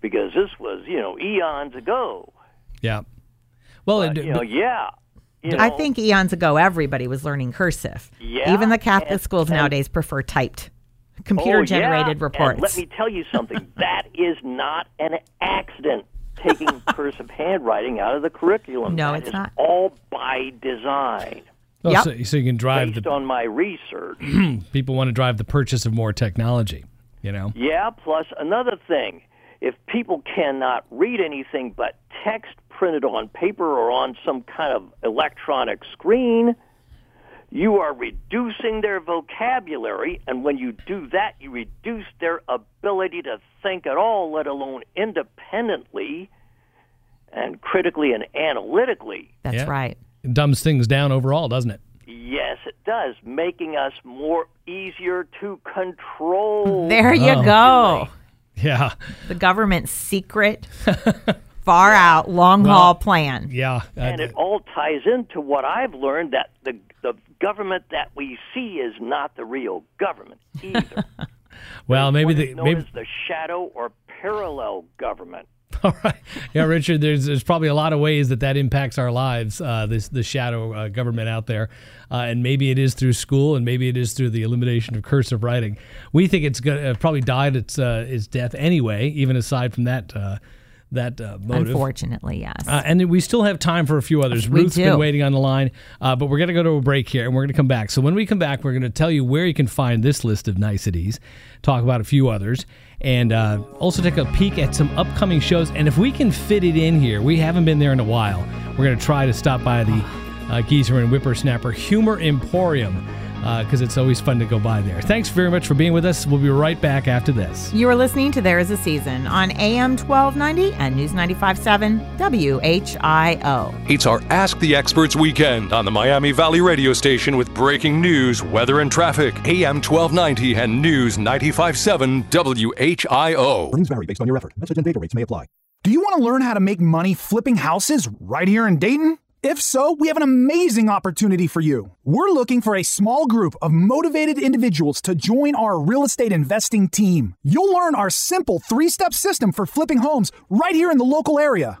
because this was you know eons ago. Yeah. Well, it, You know, yeah. You I think eons ago everybody was learning cursive. Yeah, Even the Catholic and- schools and- nowadays prefer typed, computer generated Oh, yeah. reports. And let me tell you something. that is not an accident. Taking cursive handwriting out of the curriculum. No, That it's is not. All by design, oh, so, so you can drive based the on my research. people want to drive the purchase of more technology. You know. Yeah. Plus another thing, if people cannot read anything but text printed on paper or on some kind of electronic screen, you are reducing their vocabulary, and when you do that, you reduce their ability to think at all, let alone independently and critically and analytically. That's Yeah. right. It dumbs things down overall, doesn't it? Yes, it does, making us more easier to control. There you Oh. go. Yeah. The government's secret, far out, long Well, haul plan. Yeah. and it all ties into what I've learned that the the government that we see is not the real government either. well, maybe the known maybe as the shadow or parallel government. All right. Yeah, Richard, there's there's probably a lot of ways that that impacts our lives, uh, this the shadow uh, government out there. Uh, and maybe it is through school and maybe it is through the elimination of cursive writing. We think it's going to uh, probably died its uh, its death anyway, even aside from that uh, that uh, motive. Unfortunately, yes. Uh, and we still have time for a few others. We Ruth's do. been waiting on the line, uh, but we're going to go to a break here and we're going to come back. So when we come back, we're going to tell you where you can find this list of niceties, talk about a few others, and uh, also take a peek at some upcoming shows. And if we can fit it in here, we haven't been there in a while. We're going to try to stop by the uh, Geezer and Whippersnapper Humor Emporium Uh, because it's always fun to go by there. Thanks very much for being with us. We'll be right back after this. You are listening to There Is a Season on AM 1290 and News 95.7 WHIO. It's our Ask the Experts weekend on the Miami Valley radio station with breaking news, weather, and traffic. AM 1290 and News 95.7 WHIO. Earnings vary based on your effort. Message and data rates may apply. Do you want to learn how to make money flipping houses right here in Dayton? If so, we have an amazing opportunity for you. We're looking for a small group of motivated individuals to join our real estate investing team. You'll learn our simple three step system for flipping homes right here in the local area.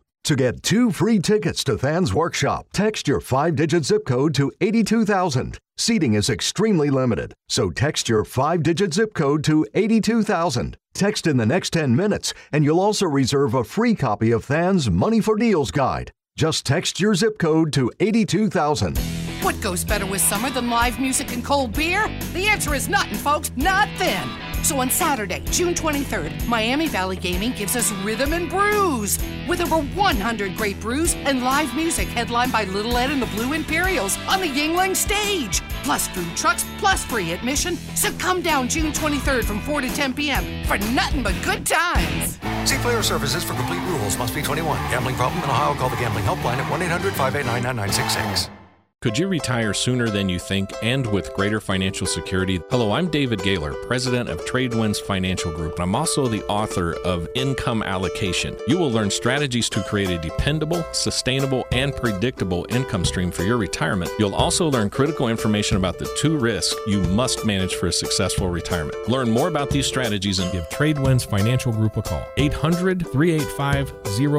To get two free tickets to Than's workshop, text your five digit zip code to 82000. Seating is extremely limited, so text your five digit zip code to 82000. Text in the next 10 minutes, and you'll also reserve a free copy of Than's Money for Deals guide. Just text your zip code to 82000. What goes better with summer than live music and cold beer? The answer is nothing, folks, not nothing. So on Saturday, June 23rd, Miami Valley Gaming gives us Rhythm and Brews with over 100 great brews and live music headlined by Little Ed and the Blue Imperials on the Yuengling stage. Plus food trucks, plus free admission. So come down June 23rd from 4 to 10 p.m. for nothing but good times. See player services for complete rules. Must be 21. Gambling problem in Ohio? Call the gambling helpline at 1 800 589 9966. Could you retire sooner than you think and with greater financial security? Hello, I'm David Gaylor, president of Tradewinds Financial Group. And I'm also the author of Income Allocation. You will learn strategies to create a dependable, sustainable, and predictable income stream for your retirement. You'll also learn critical information about the two risks you must manage for a successful retirement. Learn more about these strategies and give Tradewinds Financial Group a call. 800 385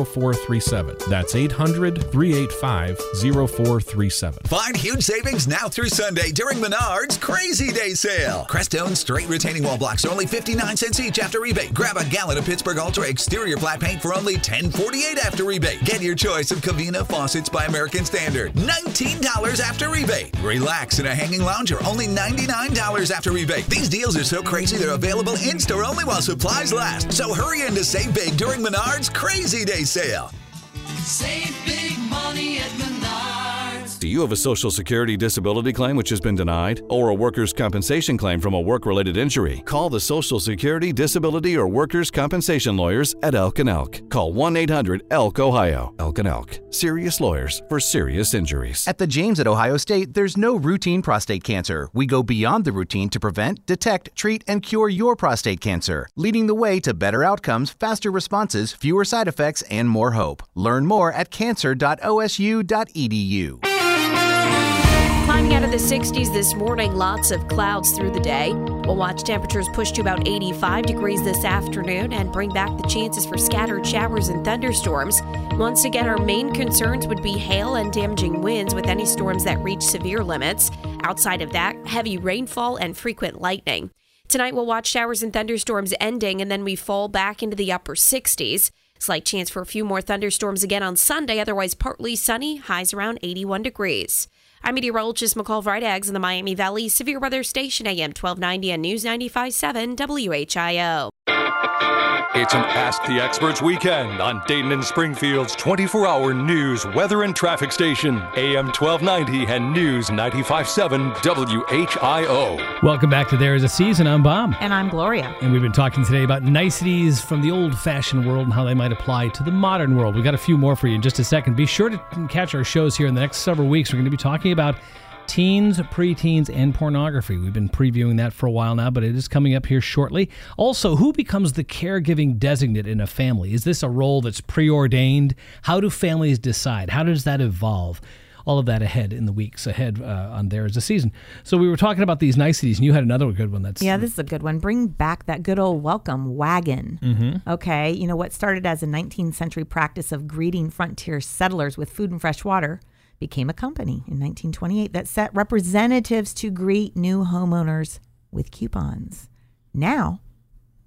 0437. That's 800 385 0437. Find huge savings now through Sunday during Menards Crazy Day Sale. Crestone straight retaining wall blocks are only 59 cents each after rebate. Grab a gallon of Pittsburgh Ultra exterior flat paint for only 10.48 after rebate. Get your choice of Cavina faucets by American Standard. $19 after rebate. Relax in a hanging lounger only $99 after rebate. These deals are so crazy they're available in store only while supplies last. So hurry in to save big during Menards Crazy Day Sale. Save big money at you have a Social Security disability claim which has been denied? Or a workers' compensation claim from a work related injury? Call the Social Security, Disability, or Workers' Compensation Lawyers at Elk and Elk. Call 1 800 ELK Ohio. Elk and Elk. Serious lawyers for serious injuries. At the James at Ohio State, there's no routine prostate cancer. We go beyond the routine to prevent, detect, treat, and cure your prostate cancer, leading the way to better outcomes, faster responses, fewer side effects, and more hope. Learn more at cancer.osu.edu. Climbing out of the 60s this morning, lots of clouds through the day. We'll watch temperatures push to about 85 degrees this afternoon and bring back the chances for scattered showers and thunderstorms. Once again, our main concerns would be hail and damaging winds with any storms that reach severe limits. Outside of that, heavy rainfall and frequent lightning. Tonight, we'll watch showers and thunderstorms ending, and then we fall back into the upper 60s. Slight chance for a few more thunderstorms again on Sunday, otherwise partly sunny, highs around 81 degrees. I'm meteorologist McCall Vrydaghs in the Miami Valley Severe Weather Station, AM 1290 and News 95.7 WHIO. It's an Ask the Experts weekend on Dayton and Springfield's 24 hour news, weather, and traffic station, AM 1290 and News 95.7 WHIO. Welcome back to There Is a Season. I'm Bob. And I'm Gloria. And we've been talking today about niceties from the old fashioned world and how they might apply to the modern world. We've got a few more for you in just a second. Be sure to catch our shows here in the next several weeks. We're going to be talking about teens, preteens, and pornography. We've been previewing that for a while now, but it is coming up here shortly. Also, who becomes the caregiving designate in a family? Is this a role that's preordained? How do families decide? How does that evolve? all of that ahead in the weeks ahead uh, on There Is a Season. So we were talking about these niceties, and you had another good one that's Yeah, this is a good one. Bring back that good old welcome wagon. Mhm. Okay, you know what started as a 19th century practice of greeting frontier settlers with food and fresh water became a company in 1928 that set representatives to greet new homeowners with coupons. Now,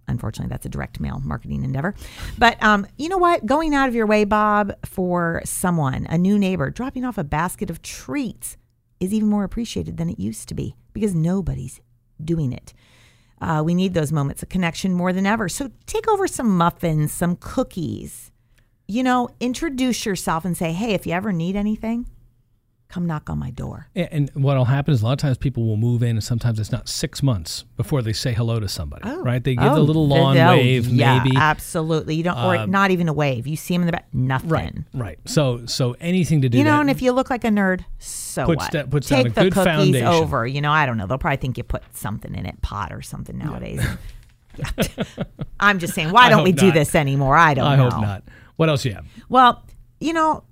unfortunately, that's a direct mail marketing endeavor. But um, you know what? Going out of your way, Bob, for someone, a new neighbor, dropping off a basket of treats is even more appreciated than it used to be because nobody's doing it. Uh, we need those moments of connection more than ever. So take over some muffins, some cookies. You know, introduce yourself and say, hey, if you ever need anything, come knock on my door. And, what'll happen is a lot of times people will move in, and sometimes it's not six months before they say hello to somebody, right? They give Oh, the little lawn oh, wave, yeah, maybe. Absolutely. You don't, or Um, not even a wave. You see them in the back, nothing. Right, right. So, so anything to do You know, and if you look like a nerd, so Puts what? that- puts Take a the good cookies foundation. over. You know, I don't know. They'll probably think you put something in it, pot or something nowadays. Yeah. I'm just saying, why don't we do this anymore? I don't I know. hope not. What else you have? Well, you know,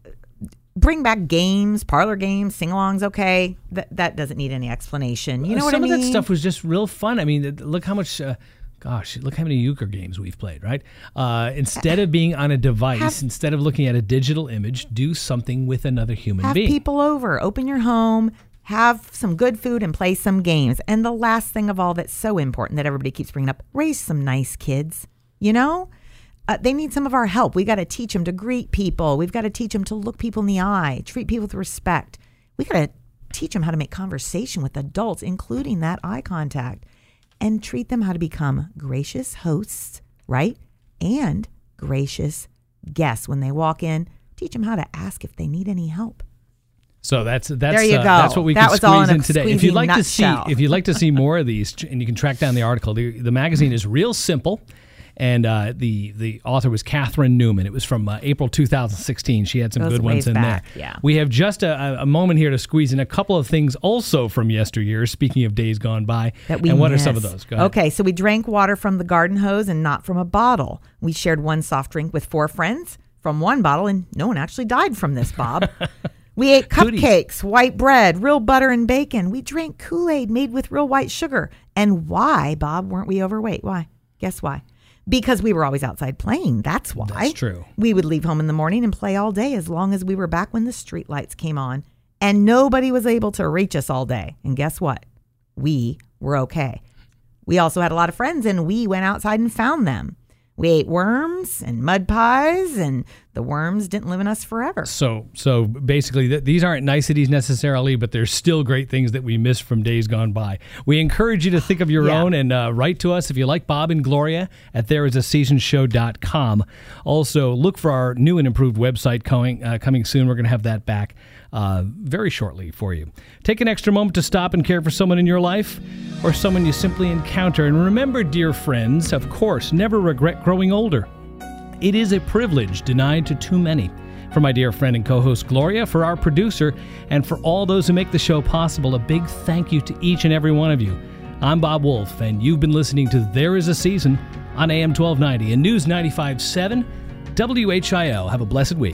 bring back games, parlor games, sing-alongs. Okay, that that doesn't need any explanation. You know what I mean? Some of that stuff was just real fun. I mean, look how much. Uh, Gosh, look how many euchre games we've played, right? Uh, instead of being on a device, Have- instead of looking at a digital image, do something with another human have being. people over, open your home, have some good food, and play some games. And the last thing of all that's so important that everybody keeps bringing up: raise some nice kids. You know. Uh, they need some of our help. We got to teach them to greet people. We've got to teach them to look people in the eye, treat people with respect. We got to teach them how to make conversation with adults, including that eye contact, and treat them how to become gracious hosts, right? And gracious guests when they walk in. Teach them how to ask if they need any help. So that's that's There you uh, go. that's what we That can squeeze in in today. If you'd like to see if you'd like to see more of these, and you can track down the article. The, the magazine is real simple, and uh, the the author was Catherine Newman. It was from uh, April 2016. She had some good ones in back, there. yeah. We have just a, a moment here to squeeze in a couple of things also from yesteryear. Speaking of days gone by, that we and what are some of those? Go ahead. Okay, so we drank water from the garden hose and not from a bottle. We shared one soft drink with four friends from one bottle, and no one actually died from this, Bob. we ate Goodies. cupcakes, white bread, real butter and bacon. We drank Kool Aid made with real white sugar. And why, Bob, weren't we overweight? Why? Guess why? Because we were always outside playing. That's why. That's true. We would leave home in the morning and play all day as long as we were back when the street lights came on. And nobody was able to reach us all day. And guess what? We were okay. We also had a lot of friends and we went outside and found them. We ate worms and mud pies, and the worms didn't live in us forever. So, so basically, th- these aren't niceties necessarily, but there's still great things that we miss from days gone by. We encourage you to think of your Yeah. own and uh, write to us if you like Bob and Gloria at thereisaseasonshow.com. Also, look for our new and improved website coming uh, coming soon. We're going to have that back uh, very shortly for you. Take an extra moment to stop and care for someone in your life or someone you simply encounter. And remember, dear friends, of course, never regret growing older. It is a privilege denied to too many. For my dear friend and co host Gloria, for our producer, and for all those who make the show possible, a big thank you to each and every one of you. I'm Bob Wolf, and you've been listening to There Is a Season on AM 1290 and News 95.7 WHIO. Have a blessed week.